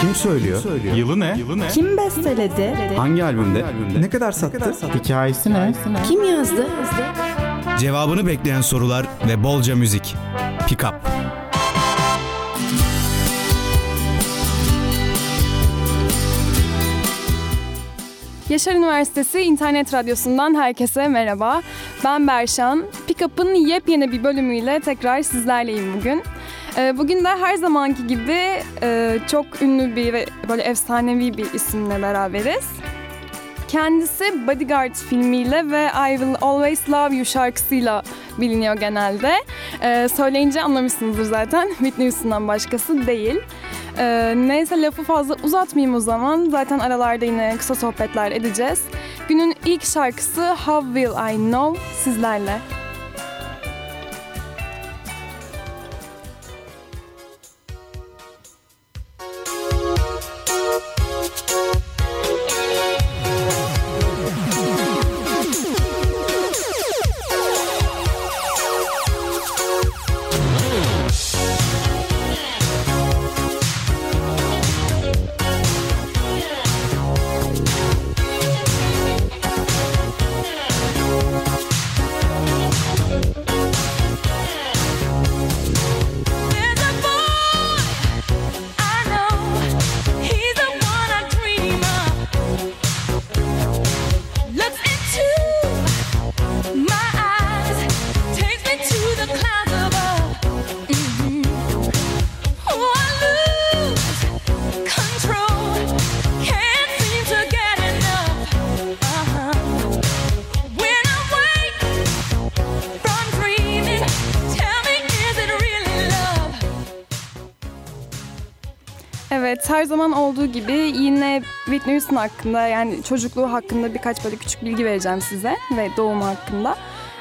Kim söylüyor? Yılı ne? Kim besteledi? Hangi albümde? Ne kadar sattı? Hikayesi ne? Kim yazdı? Cevabını bekleyen sorular ve bolca müzik. Pick up. Yaşar Üniversitesi İnternet Radyosu'ndan herkese merhaba. Ben Berşan. Pickup'ın yepyeni bir bölümüyle tekrar sizlerleyim bugün. Ee, bugün de her zamanki gibi e, çok ünlü bir ve böyle efsanevi bir isimle beraberiz. Kendisi Bodyguard filmiyle ve I Will Always Love You şarkısıyla biliniyor genelde. Ee, söyleyince anlamışsınızdır zaten. Whitney Houston'dan başkası değil. Ee, neyse lafı fazla uzatmayayım o zaman. Zaten aralarda yine kısa sohbetler edeceğiz. Günün ilk şarkısı How Will I Know sizlerle. Whitney Houston hakkında yani çocukluğu hakkında birkaç böyle küçük bilgi vereceğim size ve doğumu hakkında.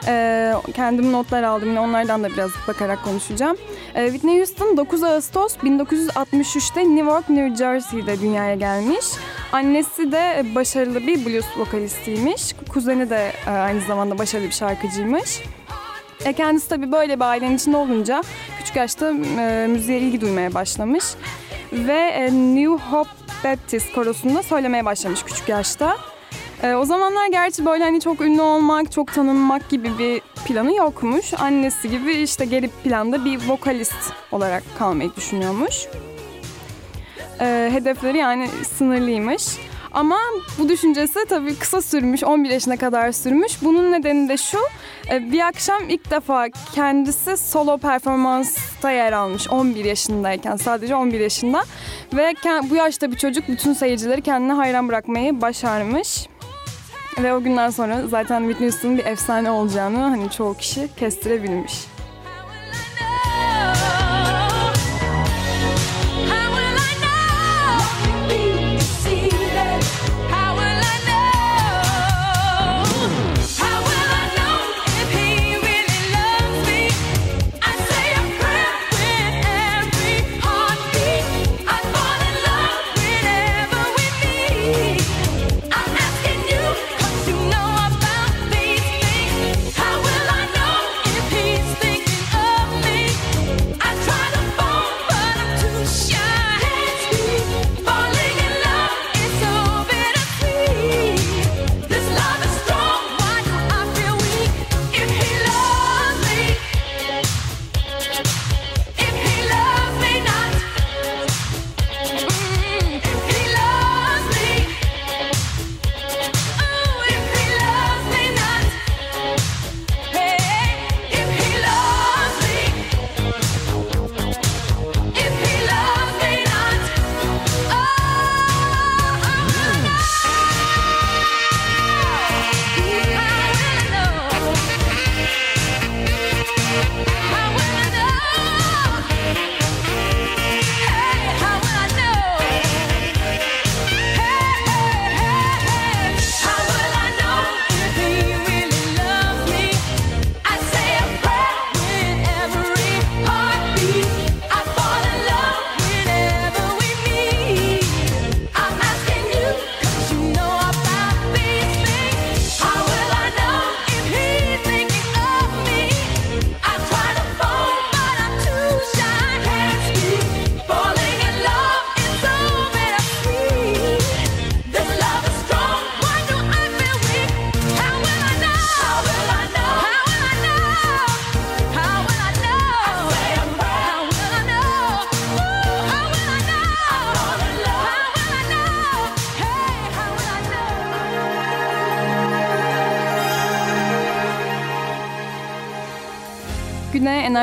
Ee, kendim notlar aldım yine onlardan da biraz bakarak konuşacağım. Ee, Whitney Houston 9 Ağustos 1963'te New York, New Jersey'de dünyaya gelmiş. Annesi de başarılı bir blues vokalistiymiş. Kuzeni de e, aynı zamanda başarılı bir şarkıcıymış. E kendisi tabii böyle bir ailenin içinde olunca küçük yaşta e, müziğe ilgi duymaya başlamış. Ve e, New Hope Baptist korosunda söylemeye başlamış küçük yaşta. E, o zamanlar gerçi böyle hani çok ünlü olmak, çok tanınmak gibi bir planı yokmuş. Annesi gibi işte geri planda bir vokalist olarak kalmayı düşünüyormuş. E, hedefleri yani sınırlıymış. Ama bu düşüncesi tabii kısa sürmüş, 11 yaşına kadar sürmüş. Bunun nedeni de şu, e, bir akşam ilk defa kendisi solo performansta yer almış 11 yaşındayken, sadece 11 yaşında. Ve bu yaşta bir çocuk bütün seyircileri kendine hayran bırakmayı başarmış. Ve o günden sonra zaten Whitney Houston'ın bir efsane olacağını hani çoğu kişi kestirebilmiş.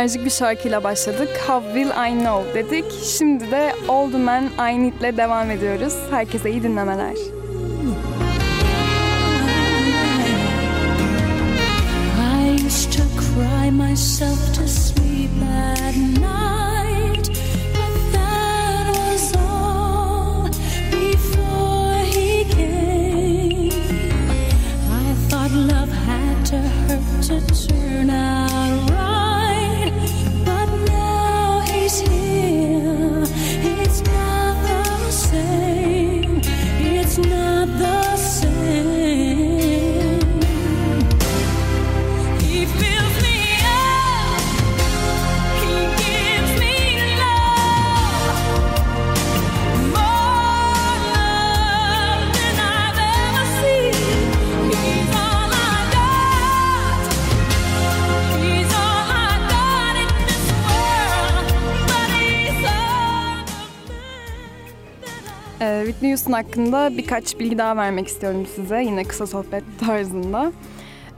Enerjik bir şarkıyla başladık. How Will I Know dedik. Şimdi de Old Man I Need'le devam ediyoruz. Herkese iyi dinlemeler. I used to cry myself to sleep at night, hakkında birkaç bilgi daha vermek istiyorum size. Yine kısa sohbet tarzında.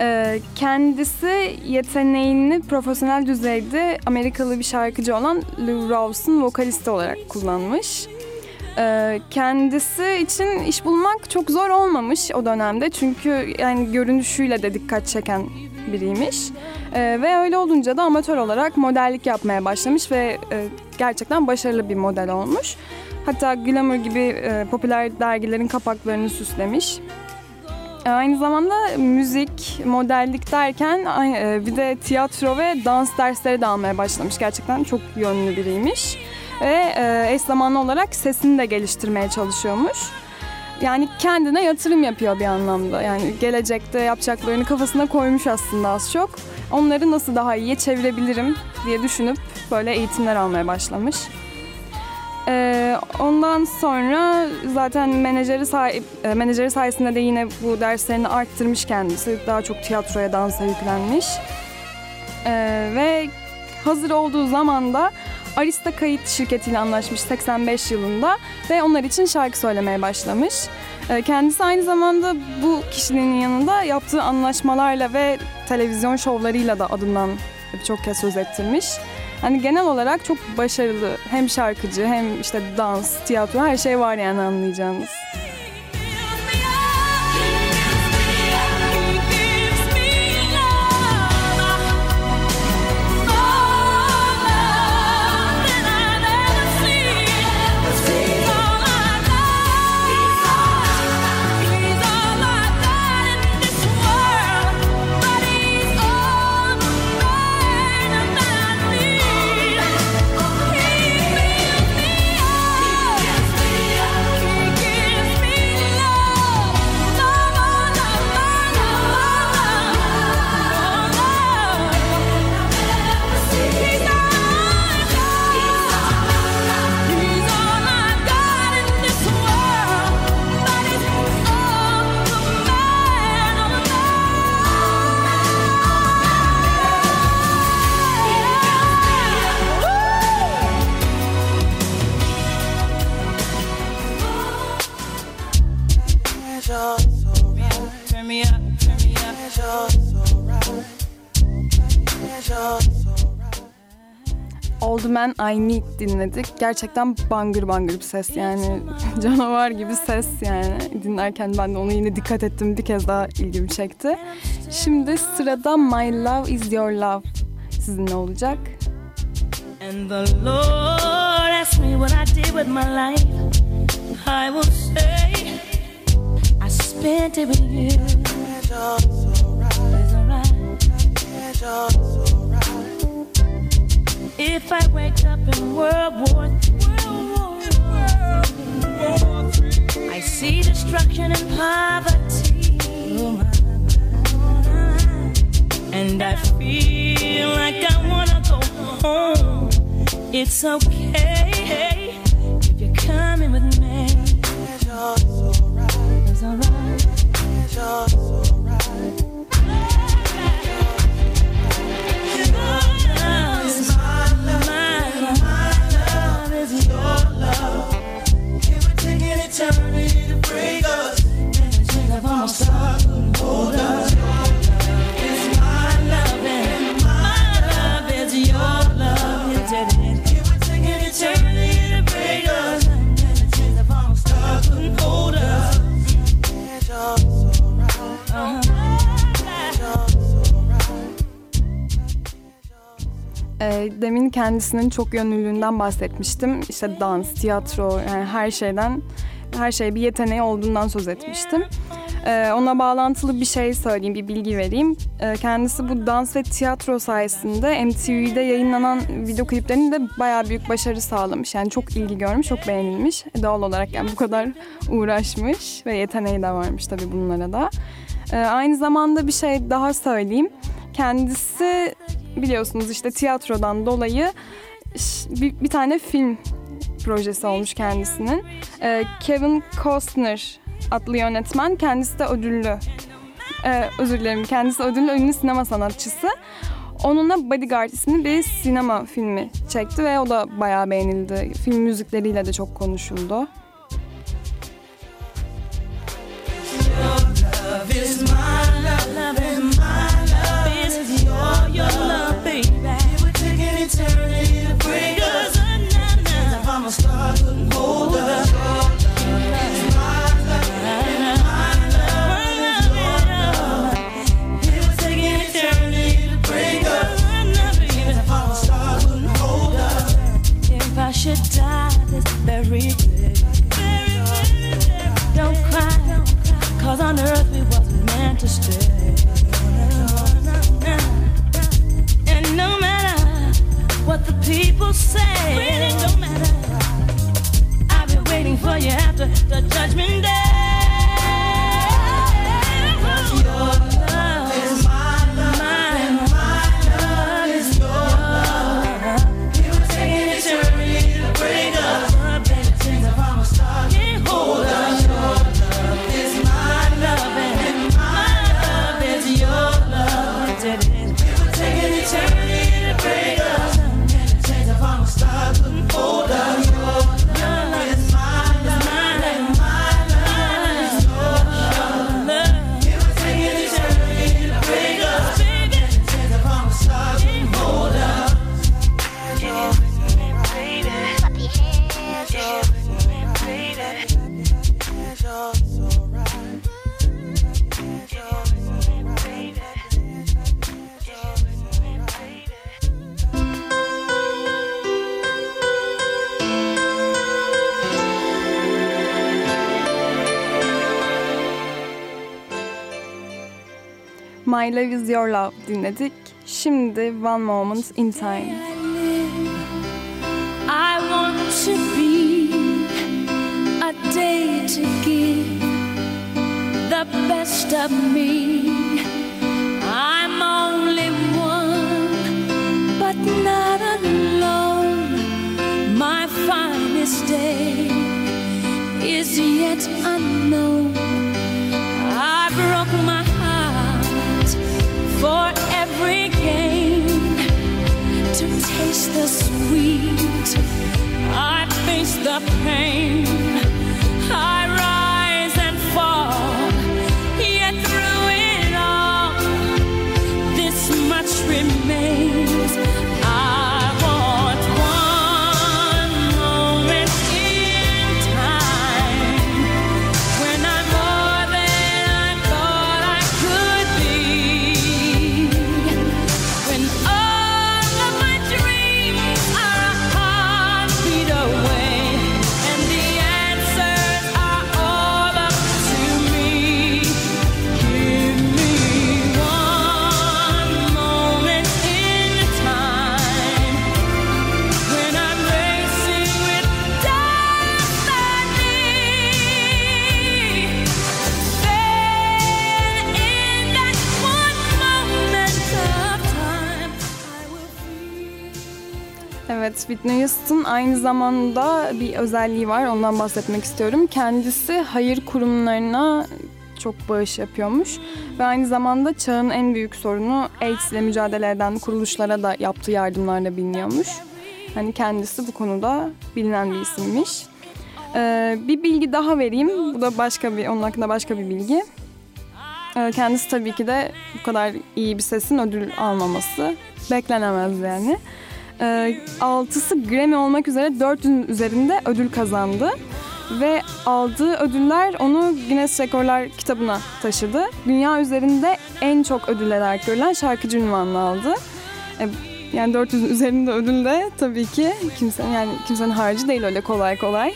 Ee, kendisi yeteneğini profesyonel düzeyde Amerikalı bir şarkıcı olan Lou Rawls'ın vokalisti olarak kullanmış. Ee, kendisi için iş bulmak çok zor olmamış o dönemde çünkü yani görünüşüyle de dikkat çeken biriymiş. Ee, ve öyle olunca da amatör olarak modellik yapmaya başlamış ve e, gerçekten başarılı bir model olmuş. Hatta Glamour gibi e, popüler dergilerin kapaklarını süslemiş. E, Aynı zamanda müzik, modellik derken e, bir de tiyatro ve dans dersleri de almaya başlamış. Gerçekten çok yönlü biriymiş. Ve e, eş zamanlı olarak sesini de geliştirmeye çalışıyormuş. Yani kendine yatırım yapıyor bir anlamda. Yani gelecekte yapacaklarını kafasına koymuş aslında az çok. Onları nasıl daha iyiye çevirebilirim diye düşünüp böyle eğitimler almaya başlamış. Ee, ondan sonra zaten menajeri sahip e, menajeri sayesinde de yine bu derslerini arttırmış kendisi. Daha çok tiyatroya, dansa yüklenmiş. Ee, ve hazır olduğu zaman da Arista Kayıt şirketiyle anlaşmış 85 yılında ve onlar için şarkı söylemeye başlamış. Ee, kendisi aynı zamanda bu kişiliğinin yanında yaptığı anlaşmalarla ve televizyon şovlarıyla da adından çok kez söz ettirmiş. Yani genel olarak çok başarılı hem şarkıcı hem işte dans, tiyatro her şey var yani anlayacağınız. I Need dinledik. Gerçekten bangır bangır bir ses yani canavar gibi ses yani. Dinlerken ben de onu yine dikkat ettim bir kez daha ilgimi çekti. Şimdi sırada My Love Is Your Love sizinle olacak. And the Lord asked me what I did with my life. I will say, I spent it with you. It's alright. If I wake up in World War III, I see destruction and poverty. And I feel like I wanna go home. It's okay if you're coming with me. It's alright. Your demin kendisinin çok yönlülüğünden bahsetmiştim. İşte dans, tiyatro yani her şeyden her şey bir yeteneği olduğundan söz etmiştim. E, ona bağlantılı bir şey söyleyeyim, bir bilgi vereyim. E, kendisi bu dans ve tiyatro sayesinde MTV'de yayınlanan video kliplerinin de bayağı büyük başarı sağlamış. Yani çok ilgi görmüş, çok beğenilmiş. E, doğal olarak yani bu kadar uğraşmış ve yeteneği de varmış tabii bunlara da. E, aynı zamanda bir şey daha söyleyeyim. Kendisi biliyorsunuz işte tiyatrodan dolayı bir, bir tane film projesi olmuş kendisinin. Ee, Kevin Costner adlı yönetmen kendisi de ödüllü. Ee, özür dilerim kendisi ödüllü ünlü sinema sanatçısı. Onunla Bodyguard isimli bir sinema filmi çekti ve o da bayağı beğenildi. Film müzikleriyle de çok konuşuldu. Love is my love, love is my. Is your love, baby? It would My Love Is Your Love dinledik. Şimdi One Moment in Time. I want to be a day to give the best of me. I'm only one, but not alone. My finest day is yet unknown. Taste the sweet. I face the pain. Feel. Evet, Whitney Houston aynı zamanda bir özelliği var. Ondan bahsetmek istiyorum. Kendisi hayır kurumlarına çok bağış yapıyormuş. Ve aynı zamanda çağın en büyük sorunu AIDS ile mücadele eden kuruluşlara da yaptığı yardımlarla biliniyormuş. Hani kendisi bu konuda bilinen bir isimmiş. Ee, bir bilgi daha vereyim. Bu da başka bir, onun hakkında başka bir bilgi. Ee, kendisi tabii ki de bu kadar iyi bir sesin ödül almaması beklenemez yani. Ee, altısı Grammy olmak üzere 400'ün üzerinde ödül kazandı. Ve aldığı ödüller onu Guinness Rekorlar kitabına taşıdı. Dünya üzerinde en çok ödül olarak görülen şarkıcı ünvanını aldı. Ee, yani 400'ün üzerinde ödül de tabii ki kimsenin, yani kimsenin harcı değil öyle kolay kolay.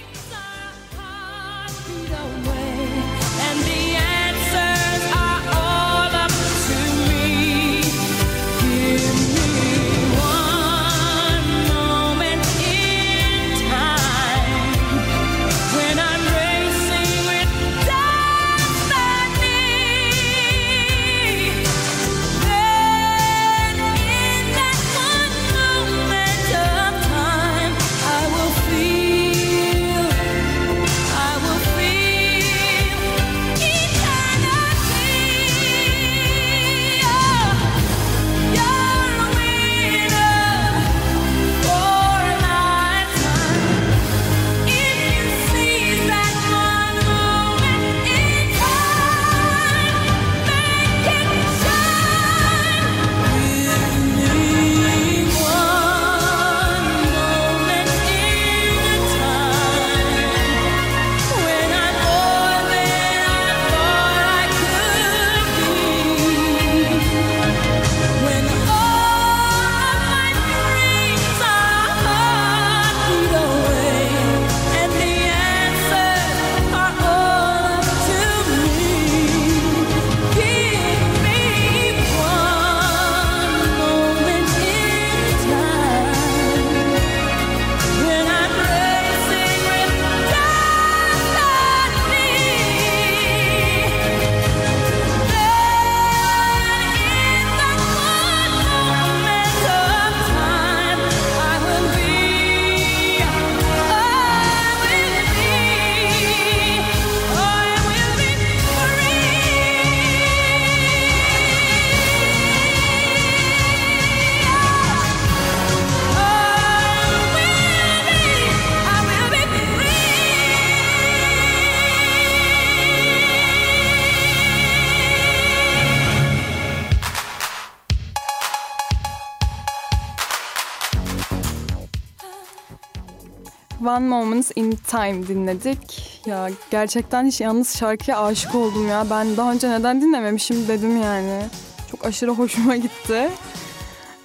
One Moment in Time dinledik. Ya gerçekten hiç yalnız şarkıya aşık oldum ya. Ben daha önce neden dinlememişim dedim yani. Çok aşırı hoşuma gitti.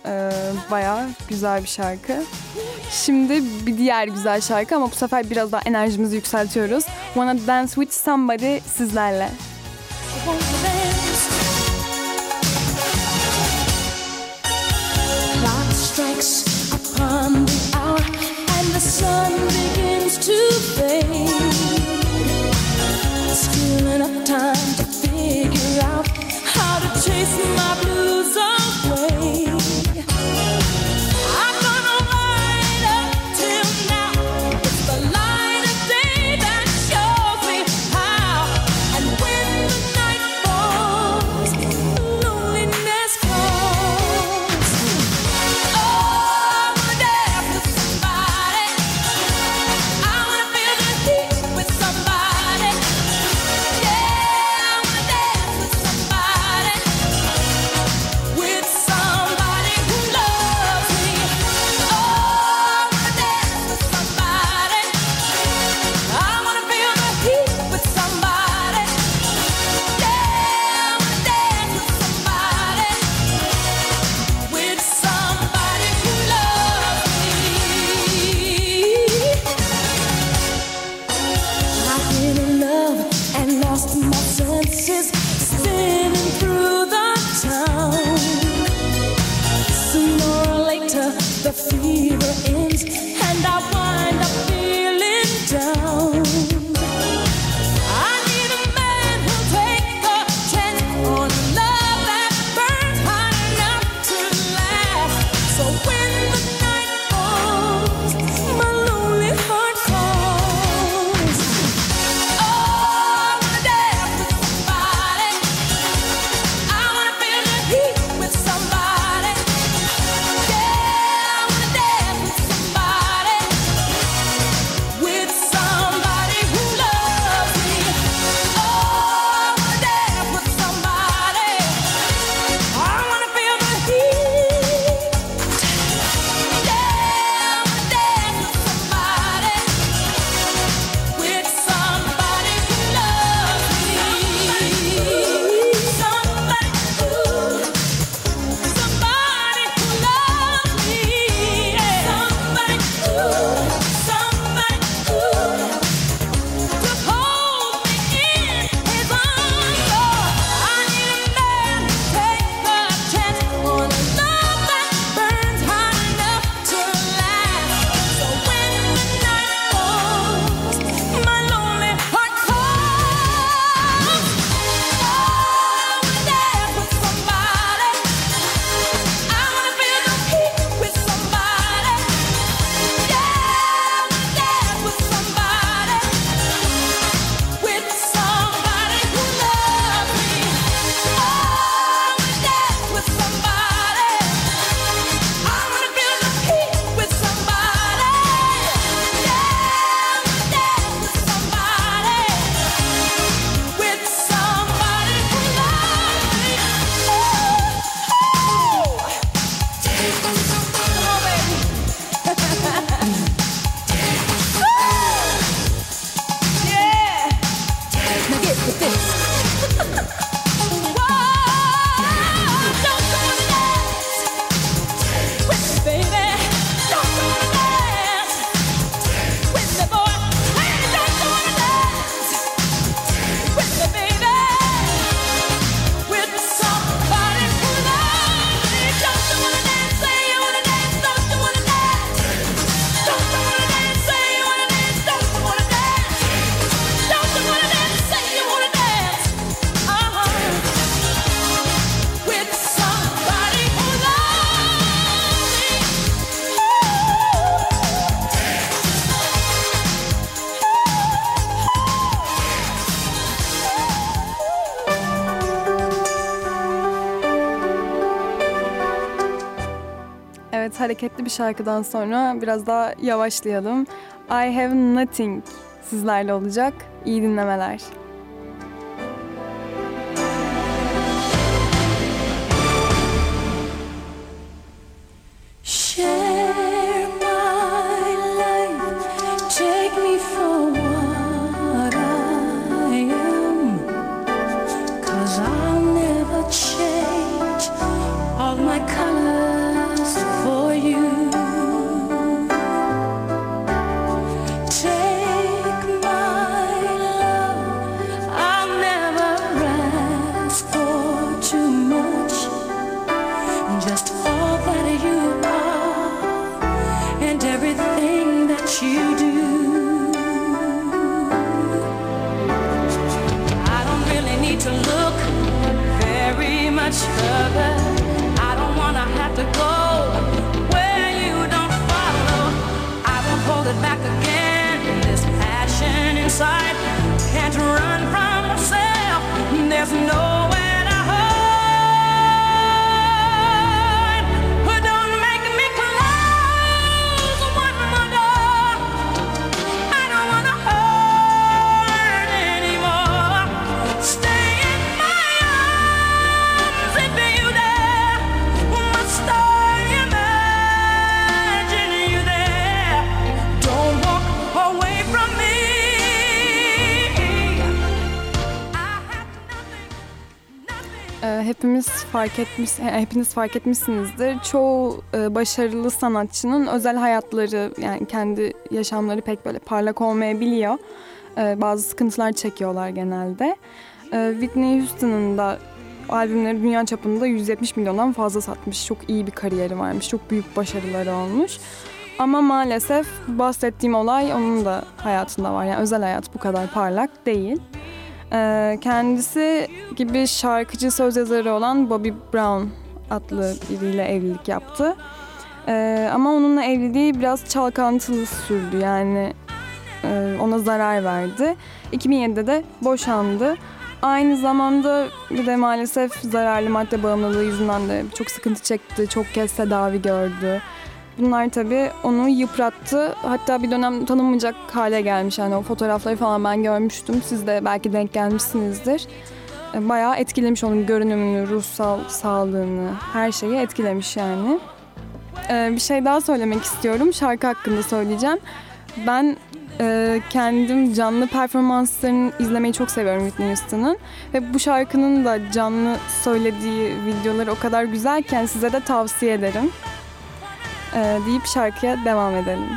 Ee, Baya güzel bir şarkı. Şimdi bir diğer güzel şarkı ama bu sefer biraz daha enerjimizi yükseltiyoruz. Wanna Dance With Somebody sizlerle. sun begins to fade. Still enough time to figure out how to chase my blues away. Hareketli bir şarkıdan sonra biraz daha yavaşlayalım. I Have Nothing sizlerle olacak. İyi dinlemeler. Fark etmiş, e, hepiniz fark etmişsinizdir. Çoğu e, başarılı sanatçının özel hayatları yani kendi yaşamları pek böyle parlak olmayabiliyor. Ee, bazı sıkıntılar çekiyorlar genelde. Whitney Houston'ın da albümleri dünya çapında 170 milyondan fazla satmış. Çok iyi bir kariyeri varmış. Çok büyük başarıları olmuş. Ama maalesef bahsettiğim olay onun da hayatında var. Yani özel hayat bu kadar parlak değil. Ee, kendisi gibi şarkıcı söz yazarı olan Bobby Brown adlı biriyle evlilik yaptı. Ee, ama onunla evliliği biraz çalkantılı sürdü yani e, ona zarar verdi. 2007'de de boşandı. Aynı zamanda bir de maalesef zararlı madde bağımlılığı yüzünden de çok sıkıntı çekti. Çok kez tedavi gördü. Bunlar tabii onu yıprattı. Hatta bir dönem tanınmayacak hale gelmiş. Yani o fotoğrafları falan ben görmüştüm. Siz de belki denk gelmişsinizdir. E, Bayağı etkilemiş onun görünümünü, ruhsal sağlığını, her şeyi etkilemiş yani. E, Bir şey daha söylemek istiyorum. Şarkı hakkında söyleyeceğim. Ben e, kendim canlı performanslarını izlemeyi çok seviyorum Whitney Houston'ın. Ve bu şarkının da canlı söylediği videoları o kadar güzelken size de tavsiye ederim. Deyip şarkıya devam edelim.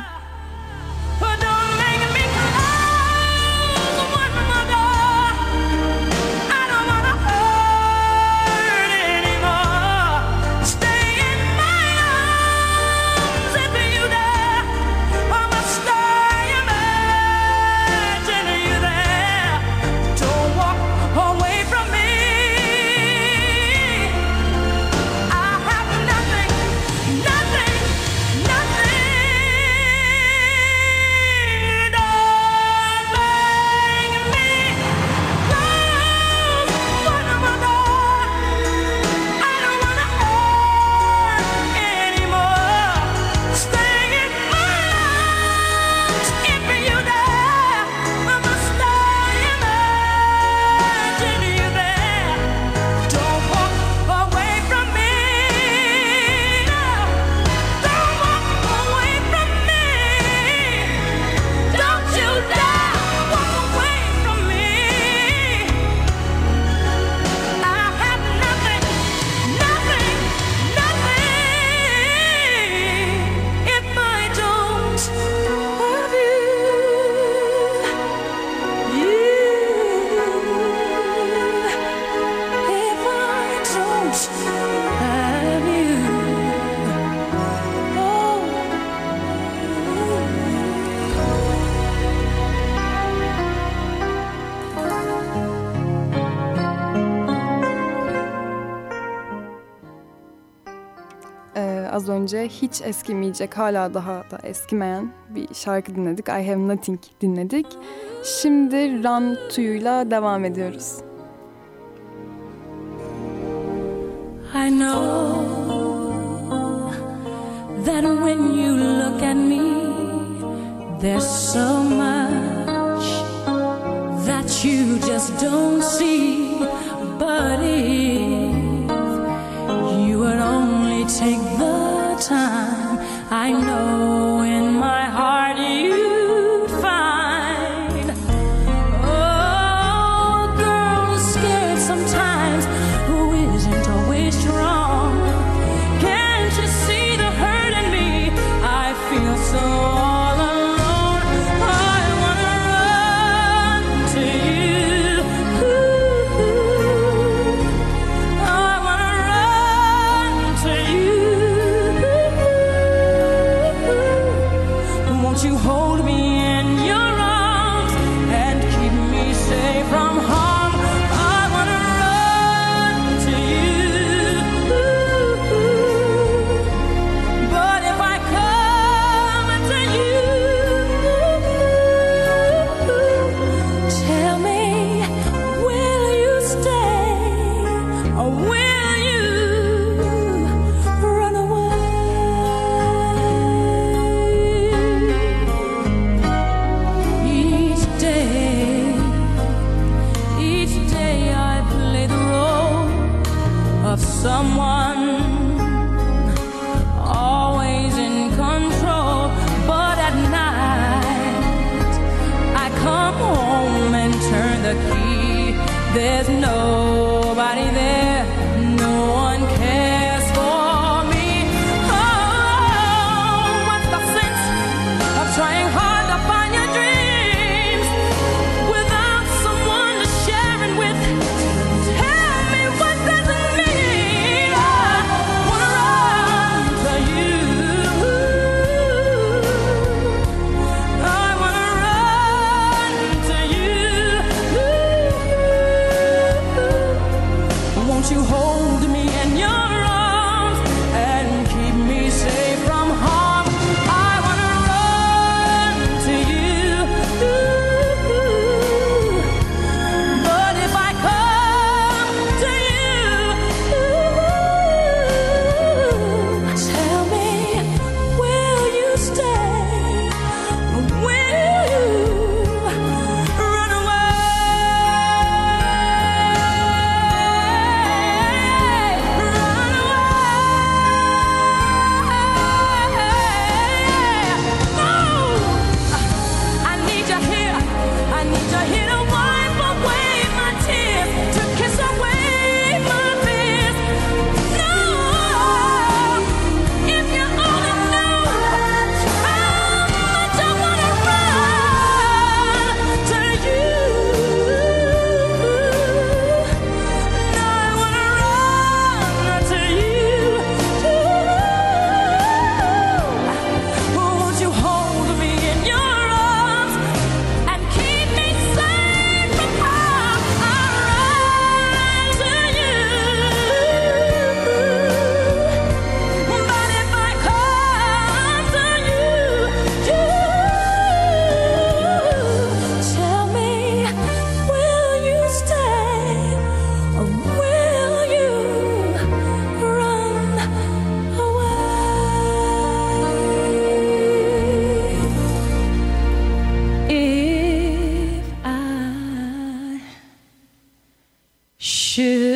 önce hiç eskimeyecek, hala daha da eskimeyen bir şarkı dinledik. I Have Nothing dinledik. Şimdi Run To'yla devam ediyoruz. I know that when you look at me there's so much that you just don't see but if you would only take I know.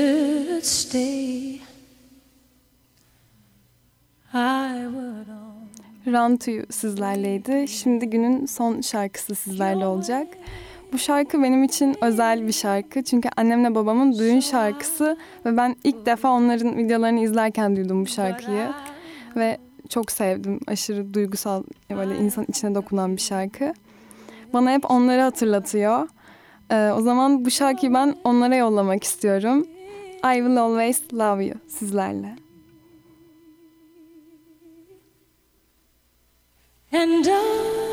should stay, I would Run to You sizlerleydi. Şimdi günün son şarkısı sizlerle olacak. Bu şarkı benim için özel bir şarkı. Çünkü annemle babamın düğün şarkısı ve ben ilk defa onların videolarını izlerken duydum bu şarkıyı. Ve çok sevdim. Aşırı duygusal, böyle insan içine dokunan bir şarkı. Bana hep onları hatırlatıyor. Ee, o zaman bu şarkıyı ben onlara yollamak istiyorum. I Will Always Love You sizlerle. And I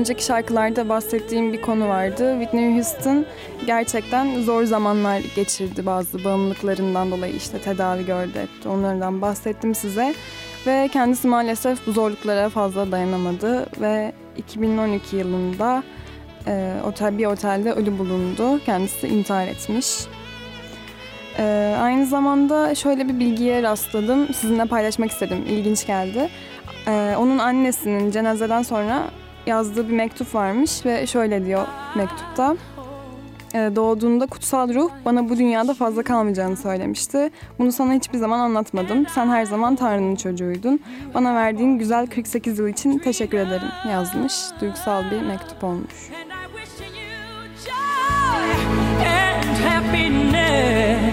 önceki şarkılarda bahsettiğim bir konu vardı. Whitney Houston gerçekten zor zamanlar geçirdi bazı bağımlılıklarından dolayı işte tedavi gördü etti. Onlardan bahsettim size. Ve kendisi maalesef bu zorluklara fazla dayanamadı ve 2012 yılında e, otel bir otelde ölü bulundu. Kendisi intihar etmiş. E, aynı zamanda şöyle bir bilgiye rastladım. Sizinle paylaşmak istedim. İlginç geldi. E, onun annesinin cenazeden sonra yazdığı bir mektup varmış ve şöyle diyor mektupta. "E, Doğduğunda kutsal ruh bana bu dünyada fazla kalmayacağını söylemişti. Bunu sana hiçbir zaman anlatmadım. Sen her zaman Tanrı'nın çocuğuydun. Bana verdiğin güzel 48 yıl için teşekkür ederim yazmış. Duygusal bir mektup olmuş. Happiness.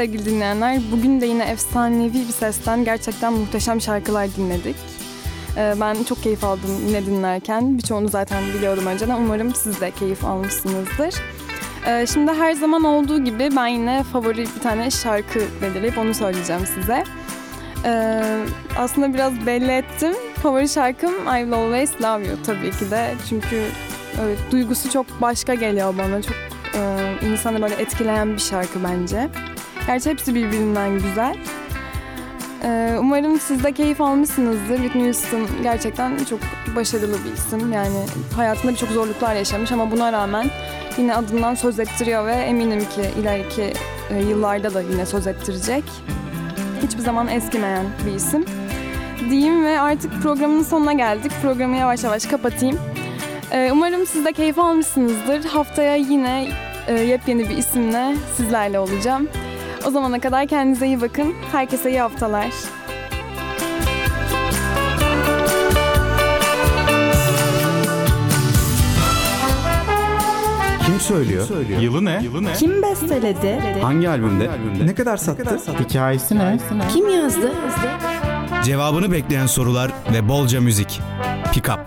Sevgili dinleyenler bugün de yine efsanevi bir sesten gerçekten muhteşem şarkılar dinledik. Ee, Ben çok keyif aldım yine dinlerken. Birçoğunu zaten biliyordum önceden. Umarım siz de keyif almışsınızdır. Ee, Şimdi her zaman olduğu gibi ben yine favori bir tane şarkı belirleyip onu söyleyeceğim size. Ee, Aslında biraz belli ettim. Favori şarkım I Will Always Love You tabii ki de. Çünkü evet, duygusu çok başka geliyor bana. Çok e, insanı böyle etkileyen bir şarkı bence. Gerçi hepsi birbirinden güzel. Ee, umarım siz de keyif almışsınızdır. Whitney Houston gerçekten çok başarılı bir isim. Yani hayatında birçok zorluklar yaşamış ama buna rağmen yine adından söz ettiriyor ve eminim ki ileriki e, yıllarda da yine söz ettirecek. Hiçbir zaman eskimeyen bir isim. Diyeyim ve artık programın sonuna geldik. Programı yavaş yavaş kapatayım. Ee, umarım siz de keyif almışsınızdır. Haftaya yine e, yepyeni bir isimle sizlerle olacağım. O zamana kadar kendinize iyi bakın. Herkese iyi haftalar. Kim söylüyor? Yılı ne? Kim besteledi? Hangi albümde? Ne kadar sattı? Hikayesi ne? Kim yazdı? Cevabını bekleyen sorular ve bolca müzik. Pick up.